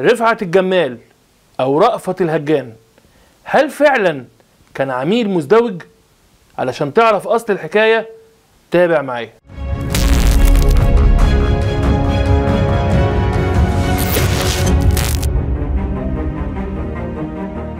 رفعت الجمال أو رأفت الهجان. هل فعلا كان عميل مزدوج؟ علشان تعرف أصل الحكاية تابع معايا.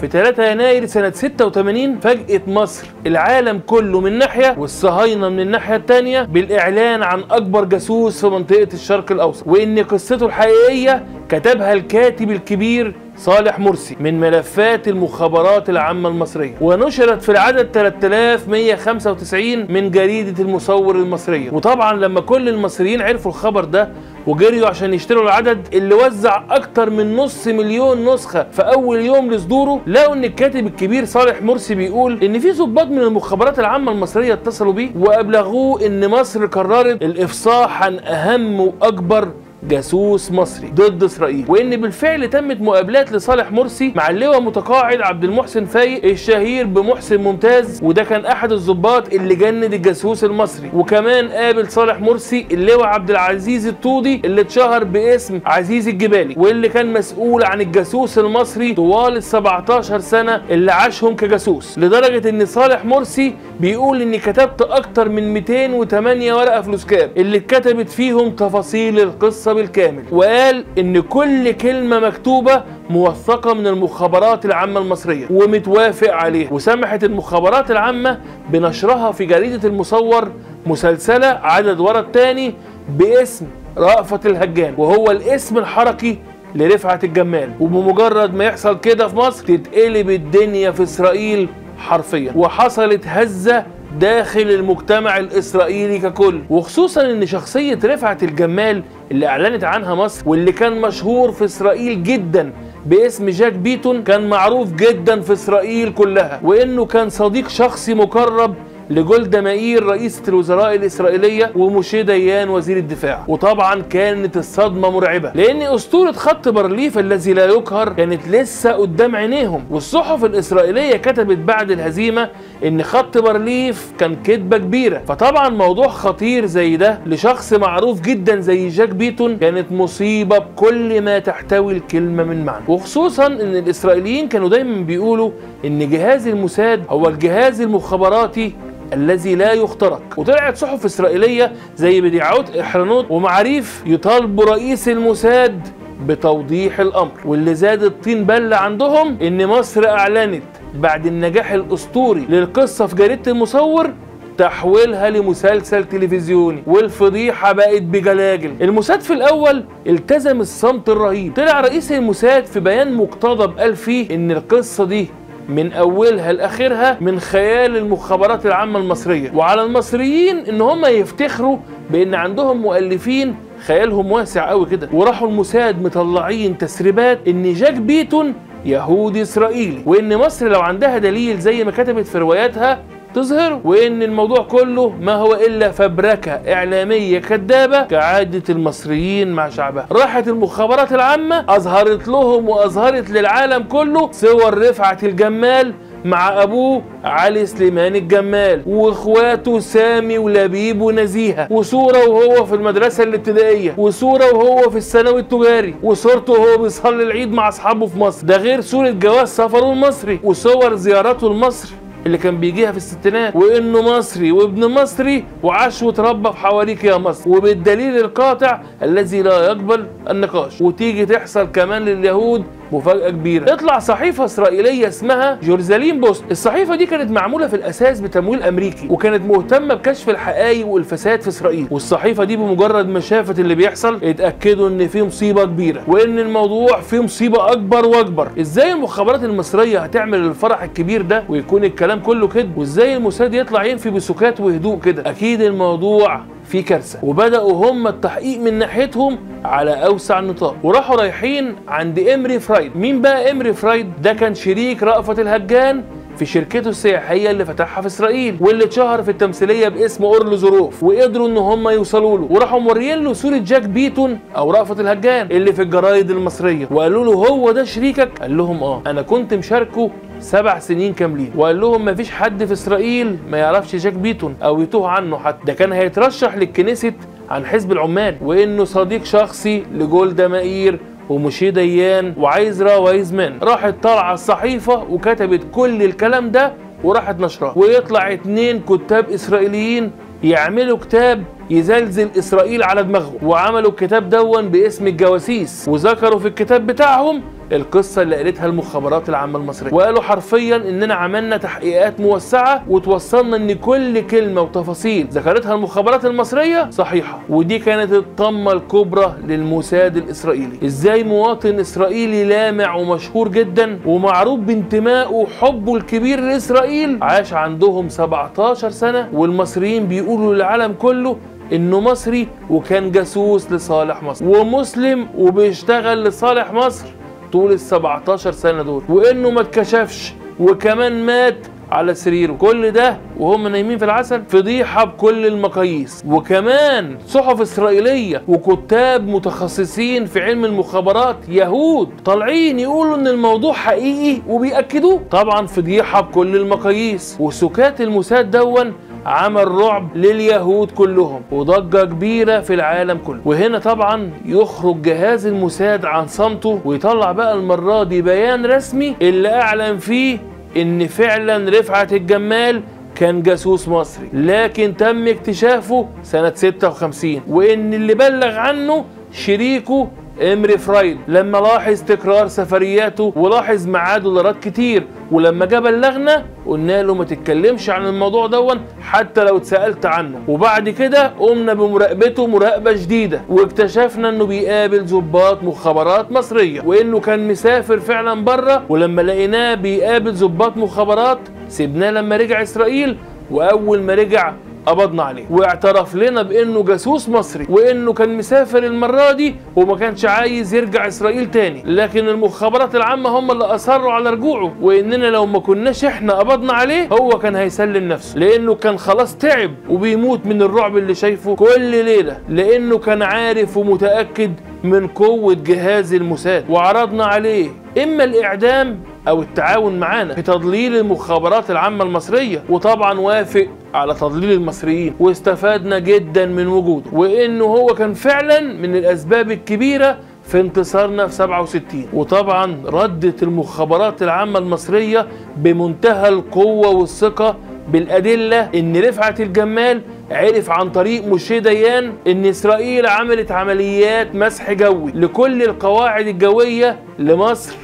في 3 يناير سنة 86 فاجأت مصر العالم كله من ناحية والصهاينة من الناحية التانية بالإعلان عن أكبر جاسوس في منطقة الشرق الأوسط وإن قصته الحقيقية كتبها الكاتب الكبير صالح مرسي من ملفات المخابرات العامة المصرية ونشرت في العدد 3195 من جريدة المصور المصرية. وطبعا لما كل المصريين عرفوا الخبر ده وجريوا عشان يشتروا العدد اللي وزع أكتر من نص مليون نسخة في أول يوم لصدوره لقوا إن الكاتب الكبير صالح مرسي بيقول إن في ضباط من المخابرات العامة المصرية اتصلوا بيه وأبلغوه إن مصر قررت الإفصاح عن أهم وأكبر جاسوس مصري ضد إسرائيل. وإن بالفعل تمت مقابلات لصالح مرسي مع اللواء متقاعد عبد المحسن فايق الشهير بمحسن ممتاز وده كان أحد الضباط اللي جند الجاسوس المصري. وكمان قابل صالح مرسي اللواء عبد العزيز الطودي اللي اتشهر باسم عزيز الجبالي واللي كان مسؤول عن الجاسوس المصري طوال ال 17 سنة اللي عاشهم كجاسوس. لدرجة إن صالح مرسي بيقول إني كتبت أكتر من 208 ورقة فلوسكاب اللي اتكتبت فيهم تفاصيل القصة بالكامل. وقال إن كل كلمة مكتوبة موثقة من المخابرات العامة المصرية ومتوافق عليها وسمحت المخابرات العامة بنشرها في جريدة المصور مسلسلة عدد ورا الثاني باسم رأفت الهجان وهو الاسم الحركي لرفعت الجمال. وبمجرد ما يحصل كده في مصر تتقلب الدنيا في إسرائيل حرفيا. وحصلت هزة داخل المجتمع الإسرائيلي ككل. وخصوصا إن شخصية رفعت الجمال اللي أعلنت عنها مصر واللي كان مشهور في إسرائيل جدا باسم جاك بيتون كان معروف جدا في إسرائيل كلها. وإنه كان صديق شخصي مقرب لجولدا مائير رئيسة الوزراء الإسرائيلية وموشي ديان وزير الدفاع. وطبعا كانت الصدمة مرعبة لأن أسطورة خط بارليف الذي لا يقهر كانت لسه قدام عينيهم. والصحف الإسرائيلية كتبت بعد الهزيمة إن خط بارليف كان كذبة كبيرة. فطبعا موضوع خطير زي ده لشخص معروف جدا زي جاك بيتون كانت مصيبة بكل ما تحتوي الكلمة من معنى. وخصوصا إن الإسرائيليين كانوا دايما بيقولوا إن جهاز الموساد هو الجهاز المخابراتي الذي لا يخترق. وطلعت صحف إسرائيلية زي بديعوت إحرانوت ومعاريف يطالبوا رئيس الموساد بتوضيح الأمر. واللي زاد الطين بلة عندهم إن مصر أعلنت بعد النجاح الأسطوري للقصة في جريدة المصور تحويلها لمسلسل تلفزيوني. والفضيحة بقت بجلاجل. الموساد في الأول التزم الصمت الرهيب. طلع رئيس الموساد في بيان مقتضب قال فيه إن القصة دي من أولها لآخرها من خيال المخابرات العامة المصرية. وعلى المصريين إن هم يفتخروا بإن عندهم مؤلفين خيالهم واسع قوي كده. وراحوا الموساد مطلعين تسريبات إن جاك بيتون يهودي اسرائيلي وإن مصر لو عندها دليل زي ما كتبت في رواياتها تظهر وإن الموضوع كله ما هو إلا فبركة إعلامية كذابه كعادة المصريين مع شعبها. راحت المخابرات العامة أظهرت لهم وأظهرت للعالم كله صور رفعت الجمال مع ابوه علي سليمان الجمال واخواته سامي ولبيب ونزيهة. وصوره وهو في المدرسة الابتدائية وصوره وهو في الثانوي التجاري وصورته وهو بيصلي العيد مع أصحابه في مصر. ده غير صورة جواز سفره المصري وصور زيارته لمصر اللي كان بيجيها في الستينات. وإنه مصري وابن مصري وعاش وتربى في حواليك يا مصر. وبالدليل القاطع الذي لا يقبل النقاش. وتيجي تحصل كمان لليهود مفاجأة كبيرة. تطلع صحيفة إسرائيلية اسمها جورزاليم بوست. الصحيفة دي كانت معمولة في الأساس بتمويل أمريكي وكانت مهتمة بكشف الحقائق والفساد في إسرائيل. والصحيفة دي بمجرد ما شافت اللي بيحصل اتأكدوا إن في مصيبة كبيرة وإن الموضوع فيه مصيبة أكبر وأكبر. إزاي المخابرات المصرية هتعمل الفرح الكبير ده ويكون الكلام كله كده؟ وإزاي الموساد يطلع ينفي بسكات وهدوء كده؟ أكيد الموضوع في كارثة. وبدأوا هم التحقيق من ناحيتهم على أوسع نطاق وراحوا رايحين عند امري فرايد. مين بقى امري فرايد؟ ده كان شريك رأفت الهجان في شركته السياحية اللي فتحها في إسرائيل واللي اتشهر في التمثيلية باسم أورلو ظروف وقدروا إن هم يوصلوا له. وراحوا موريين له صورة جاك بيتون أو رأفت الهجان اللي في الجرايد المصرية. وقالوا له هو ده شريكك؟ قال لهم آه. أنا كنت مشاركه سبع سنين كاملين. وقال لهم مفيش حد في إسرائيل ما يعرفش جاك بيتون أو يتوه عنه حتى. ده كان هيترشح للكنيست عن حزب العمال. وإنه صديق شخصي لجولدا مائير ومشي ديان وعايزرا وايزمان راحت طالعة الصحيفه وكتبت كل الكلام ده وراحت نشرها. ويطلع اتنين كتاب إسرائيليين يعملوا كتاب يزلزل إسرائيل على دماغهم. وعملوا الكتاب دون باسم الجواسيس. وذكروا في الكتاب بتاعهم القصة اللي قالتها المخابرات العامة المصرية. وقالوا حرفيا إننا عملنا تحقيقات موسعة وتوصلنا إن كل كلمة وتفاصيل ذكرتها المخابرات المصرية صحيحة. ودي كانت الطمة الكبرى للموساد الإسرائيلي. إزاي مواطن إسرائيلي لامع ومشهور جدا ومعروف بانتمائه وحبه الكبير لإسرائيل عاش عندهم 17 سنة والمصريين بيقولوا للعالم كله إنه مصري وكان جاسوس لصالح مصر. ومسلم وبيشتغل لصالح مصر. طول ال 17 سنة دول وإنه ما اتكشفش وكمان مات على سريره. كل ده وهم نايمين في العسل فضيحة بكل المقاييس. وكمان صحف إسرائيلية وكتاب متخصصين في علم المخابرات يهود طالعين يقولوا إن الموضوع حقيقي وبيأكدوه. طبعا فضيحة بكل المقاييس. وسكات الموساد دون عمل رعب لليهود كلهم وضجة كبيرة في العالم كله. وهنا طبعا يخرج جهاز الموساد عن صمته ويطلع بقى المرة دي بيان رسمي اللي أعلن فيه إن فعلا رفعت الجمال كان جاسوس مصري. لكن تم اكتشافه سنة 56 وإن اللي بلغ عنه شريكه امري فرايد لما لاحظ تكرار سفرياته ولاحظ معاه دولارات كتير ولما جه بلغنا قلنا له ما تتكلمش عن الموضوع دون حتى لو اتسألت عنه. وبعد كده قمنا بمراقبته مراقبة شديده واكتشفنا إنه بيقابل ضباط مخابرات مصرية وإنه كان مسافر فعلا بره ولما لقيناه بيقابل ضباط مخابرات سيبناه لما رجع إسرائيل وأول ما رجع قبضنا عليه. واعترف لنا بأنه جاسوس مصري وأنه كان مسافر المرة دي وما كانش عايز يرجع إسرائيل تاني. لكن المخابرات العامة هم اللي أصروا على رجوعه وإننا لو ما كناش إحنا قبضنا عليه هو كان هيسلم نفسه. لأنه كان خلاص تعب وبيموت من الرعب اللي شايفه كل ليلة. لأنه كان عارف ومتأكد من قوة جهاز الموساد. وعرضنا عليه إما الإعدام أو التعاون معانا في تضليل المخابرات العامة المصرية. وطبعا وافق على تضليل المصريين واستفادنا جدا من وجوده وإنه هو كان فعلا من الأسباب الكبيرة في انتصارنا في 67 وطبعا ردت المخابرات العامة المصرية بمنتهى القوة والثقة بالأدلة إن رفعت الجمال عرف عن طريق مشي ديان إن إسرائيل عملت عمليات مسح جوي لكل القواعد الجوية لمصر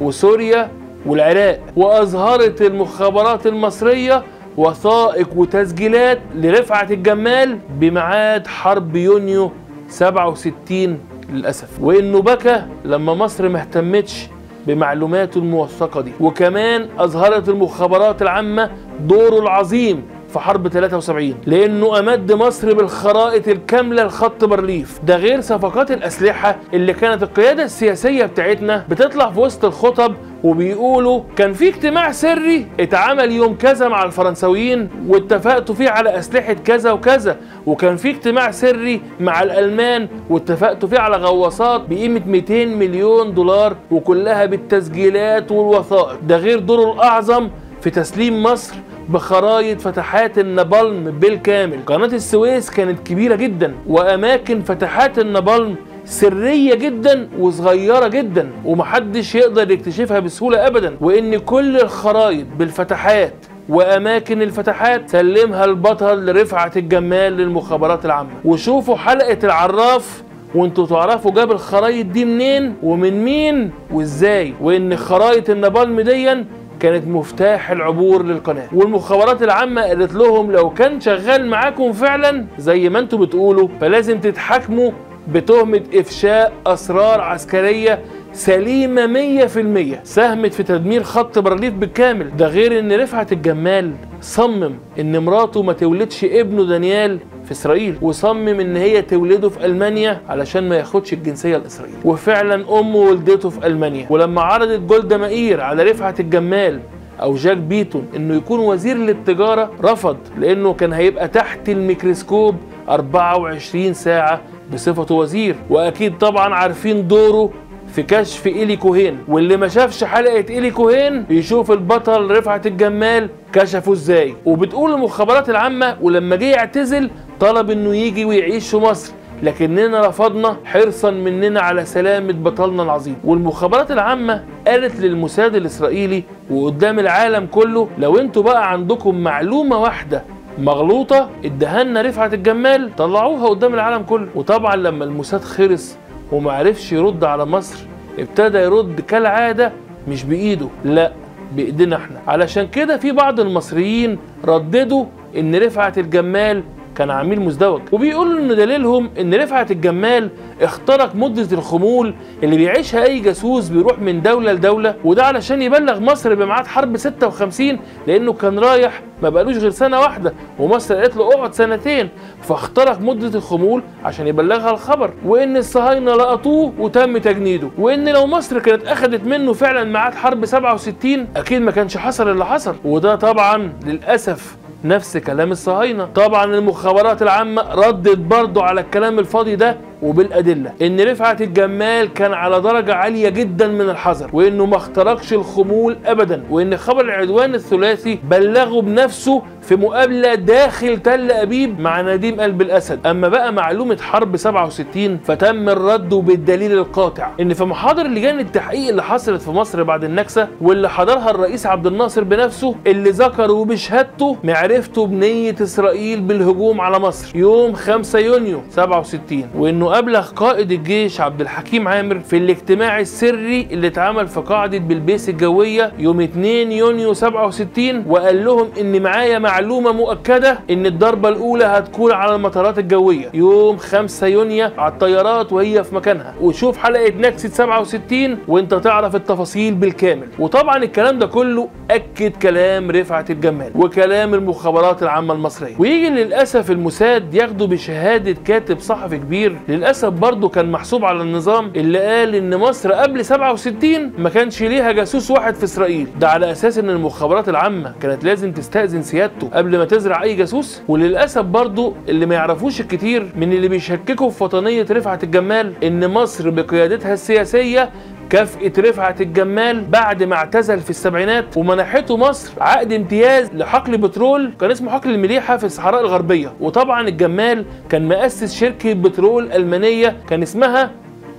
وسوريا والعراق وأظهرت المخابرات المصرية وثائق وتسجيلات لرفعت الجمال بميعاد حرب يونيو 67 للأسف. وإنه بكى لما مصر ما اهتمتش بمعلوماته الموثقة دي. وكمان أظهرت المخابرات العامة دوره العظيم في حرب 73 لأنه أمد مصر بالخرائط الكاملة لخط بارليف ده غير صفقات الأسلحة اللي كانت القيادة السياسية بتاعتنا بتطلع في وسط الخطب وبيقولوا كان في اجتماع سري اتعمل يوم كذا مع الفرنساويين واتفقتوا فيه على أسلحة كذا وكذا وكان في اجتماع سري مع الألمان واتفقتوا فيه على غواصات بقيمة 200 مليون دولار وكلها بالتسجيلات والوثائق. ده غير دوره الأعظم في تسليم مصر بخرايط فتحات النابالم بالكامل. قناة السويس كانت كبيرة جدا وأماكن فتحات النابالم سرية جدا وصغيرة جدا ومحدش يقدر يكتشفها بسهولة أبدا. وإن كل الخرايط بالفتحات وأماكن الفتحات سلمها البطل لرفعة الجمال للمخابرات العامة. وشوفوا حلقة العراف وانتوا تعرفوا جاب الخرايط دي منين ومن مين وإزاي. وإن خرايط النابالم ديا كانت مفتاح العبور للقناة. والمخابرات العامة قالت لهم لو كان شغال معاكم فعلا زي ما أنتم بتقولوا فلازم تتحاكموا بتهمة إفشاء أسرار عسكرية سليمة مية في المية. ساهمت في تدمير خط بارليف بالكامل. ده غير إن رفعت الجمال. صمم إن مراته ما تولدش ابنه دانيال في إسرائيل وصمم إن هي تولده في ألمانيا علشان ما ياخدش الجنسية الاسرائيليه وفعلا أمه ولدته في ألمانيا. ولما عرضت جولدا مائير على رفعت الجمال أو جاك بيتون إنه يكون وزير للتجارة رفض لأنه كان هيبقى تحت الميكروسكوب 24 ساعة بصفته وزير. وأكيد طبعا عارفين دوره في كشف إيلي كوهين. واللي ما شافش حلقة إيلي كوهين يشوف البطل رفعت الجمال كشفه إزاي. وبتقول المخابرات العامة ولما جه يعتزل طلب إنه يجي ويعيش في مصر لكننا رفضنا حرصا مننا على سلامة بطلنا العظيم. والمخابرات العامة قالت للموساد الإسرائيلي وقدام العالم كله لو أنتوا بقى عندكم معلومة واحدة مغلوطة ادهنا رفعت الجمال طلعوها قدام العالم كله. وطبعا لما الموساد خرس ومعرفش يرد على مصر ابتدى يرد كالعادة مش بإيده لا بإيدينا إحنا. علشان كده في بعض المصريين رددوا إن رفعت الجمال كان عميل مزدوج. وبيقولوا إن دليلهم إن رفعت الجمال اخترق مدة الخمول اللي بيعيشها أي جاسوس بيروح من دولة لدولة وده علشان يبلغ مصر بميعاد حرب 56 لأنه كان رايح ما بقالوش غير سنة واحدة ومصر قالت له أقعد سنتين فاخترق مدة الخمول عشان يبلغها الخبر. وإن الصهاينة لقطوه وتم تجنيده. وإن لو مصر كانت أخدت منه فعلا ميعاد حرب 67 أكيد ما كانش حصل اللي حصل. وده طبعا للأسف نفس كلام الصهاينة. طبعا المخابرات العامة ردت برضه على الكلام الفاضي ده. وبالأدلة إن رفعت الجمال كان على درجة عالية جدا من الحذر وإنه ما اخترقش الخمول أبدا وإن خبر العدوان الثلاثي بلغه بنفسه في مقابلة داخل تل أبيب مع نديم قلب الأسد. أما بقى معلومة حرب 67 فتم الرد بالدليل القاطع إن في محاضر لجان التحقيق اللي حصلت في مصر بعد النكسة واللي حضرها الرئيس عبد الناصر بنفسه اللي ذكروا بشهادته معرفته بنية إسرائيل بالهجوم على مصر يوم 5 يونيو 67 وإنه أبلغ قائد الجيش عبد الحكيم عامر في الاجتماع السري اللي اتعمل في قاعدة بلبيس الجوية يوم 2 يونيو 67 وقال لهم إن معايا معلومة مؤكدة إن الضربة الأولى هتكون على المطارات الجوية يوم 5 يونيو على الطيارات وهي في مكانها. وشوف حلقة نكسة 67 وأنت تعرف التفاصيل بالكامل. وطبعا الكلام ده كله أكد كلام رفعت الجمال وكلام المخابرات العامة المصرية. ويجي للأسف الموساد ياخده بشهادة كاتب صحفي كبير للأسف برضه كان محسوب على النظام اللي قال إن مصر قبل 67 ما كانش ليها جاسوس واحد في إسرائيل. ده على أساس إن المخابرات العامة كانت لازم تستأذن سيادته قبل ما تزرع أي جاسوس. وللأسف برضه اللي ما يعرفوش الكتير من اللي بيشككوا في وطنية رفعت الجمال إن مصر بقيادتها السياسية كافأة رفعت الجمال بعد ما اعتزل في السبعينات ومنحته مصر عقد امتياز لحقل بترول كان اسمه حقل المليحة في الصحراء الغربية. وطبعا الجمال كان مؤسس شركة بترول ألمانية كان اسمها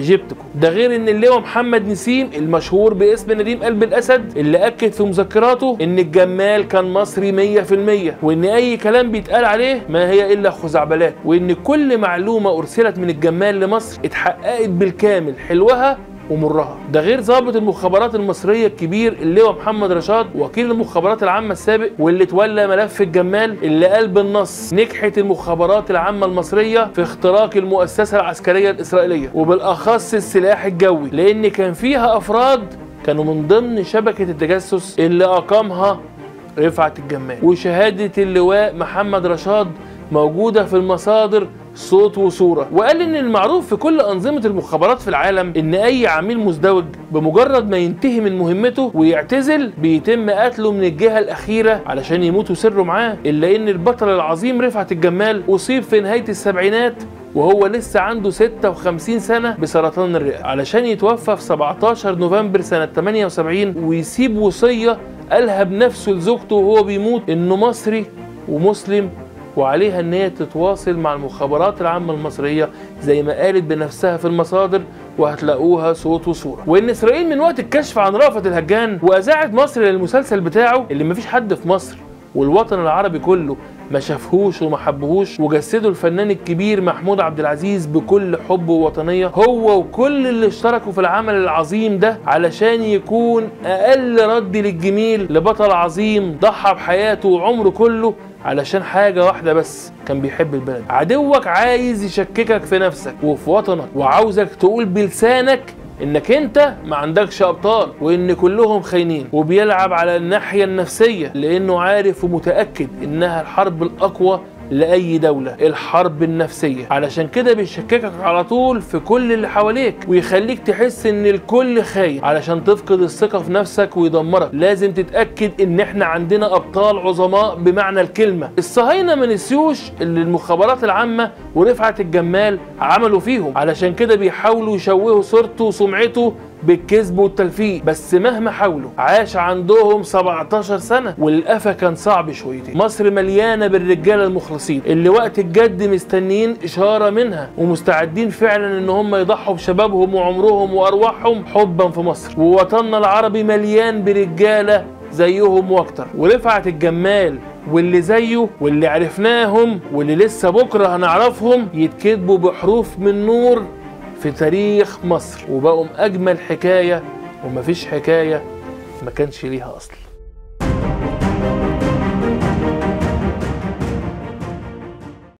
جبتكو ده غير إن اللواء محمد نسيم المشهور باسم نديم قلب الأسد اللي أكد في مذكراته إن الجمال كان مصري 100% وإن أي كلام بيتقال عليه ما هي إلا خزعبلات وإن كل معلومة أرسلت من الجمال لمصر اتحققت بالكامل حلوها ومرها. ده غير ضابط المخابرات المصرية الكبير اللواء محمد رشاد وكيل المخابرات العامة السابق واللي تولى ملف الجمال اللي قال بالنص. نجحت المخابرات العامة المصرية في اختراق المؤسسة العسكرية الإسرائيلية وبالأخص السلاح الجوي لأن كان فيها أفراد كانوا من ضمن شبكة التجسس اللي أقامها رفعت الجمال. وشهادة اللواء محمد رشاد موجودة في المصادر صوت وصورة. وقال إن المعروف في كل أنظمة المخابرات في العالم إن أي عميل مزدوج بمجرد ما ينتهي من مهمته ويعتزل بيتم قتله من الجهة الأخيرة علشان يموتوا سره معاه إلا إن البطل العظيم رفعت الجمال أصيب في نهاية السبعينات وهو لسه عنده 56 سنة بسرطان الرئة. علشان يتوفى في 17 نوفمبر سنة 78 ويسيب وصية قالها بنفسه لزوجته وهو بيموت إنه مصري ومسلم وعليها إن هي تتواصل مع المخابرات العامة المصرية زي ما قالت بنفسها في المصادر وهتلاقوها صوت وصورة. وإن إسرائيل من وقت الكشف عن رأفت الهجان وأذاعت مصر للمسلسل بتاعه اللي مفيش حد في مصر والوطن العربي كله ما شافهوش وما حبهوش وجسده الفنان الكبير محمود عبد العزيز بكل حب ووطنية هو وكل اللي اشتركوا في العمل العظيم ده علشان يكون أقل رد للجميل لبطل عظيم ضحى بحياته وعمره كله علشان حاجة واحدة بس كان بيحب البلد. عدوك عايز يشككك في نفسك وفي وطنك وعاوزك تقول بلسانك إنك أنت ما عندكش أبطال وإن كلهم خاينين. وبيلعب على الناحية النفسية لأنه عارف ومتأكد إنها الحرب الأقوى لأي دولة. الحرب النفسية. علشان كده بيشككك على طول في كل اللي حواليك ويخليك تحس إن الكل خاين علشان تفقد الثقة في نفسك ويدمرك لازم تتأكد إن إحنا عندنا أبطال عظماء بمعنى الكلمة. الصهاينة ما نسيوش اللي المخابرات العامة ورفعت الجمال عملوا فيهم. علشان كده بيحاولوا يشوهوا صورته وسمعته بالكذب والتلفيق بس مهما حاولوا عاش عندهم 17 سنة والقفا كان صعب شويتين. مصر مليانة بالرجالة المخلصين اللي وقت الجد مستنيين إشارة منها ومستعدين فعلا إن هم يضحوا بشبابهم وعمرهم وأرواحهم حبا في مصر. ووطننا العربي مليان برجالة زيهم وأكتر. ورفعت الجمال واللي زيه واللي عرفناهم واللي لسه بكرة هنعرفهم يتكتبوا بحروف من نور في تاريخ مصر وبقوا أجمل حكاية ومفيش حكاية ما كانش ليها أصل.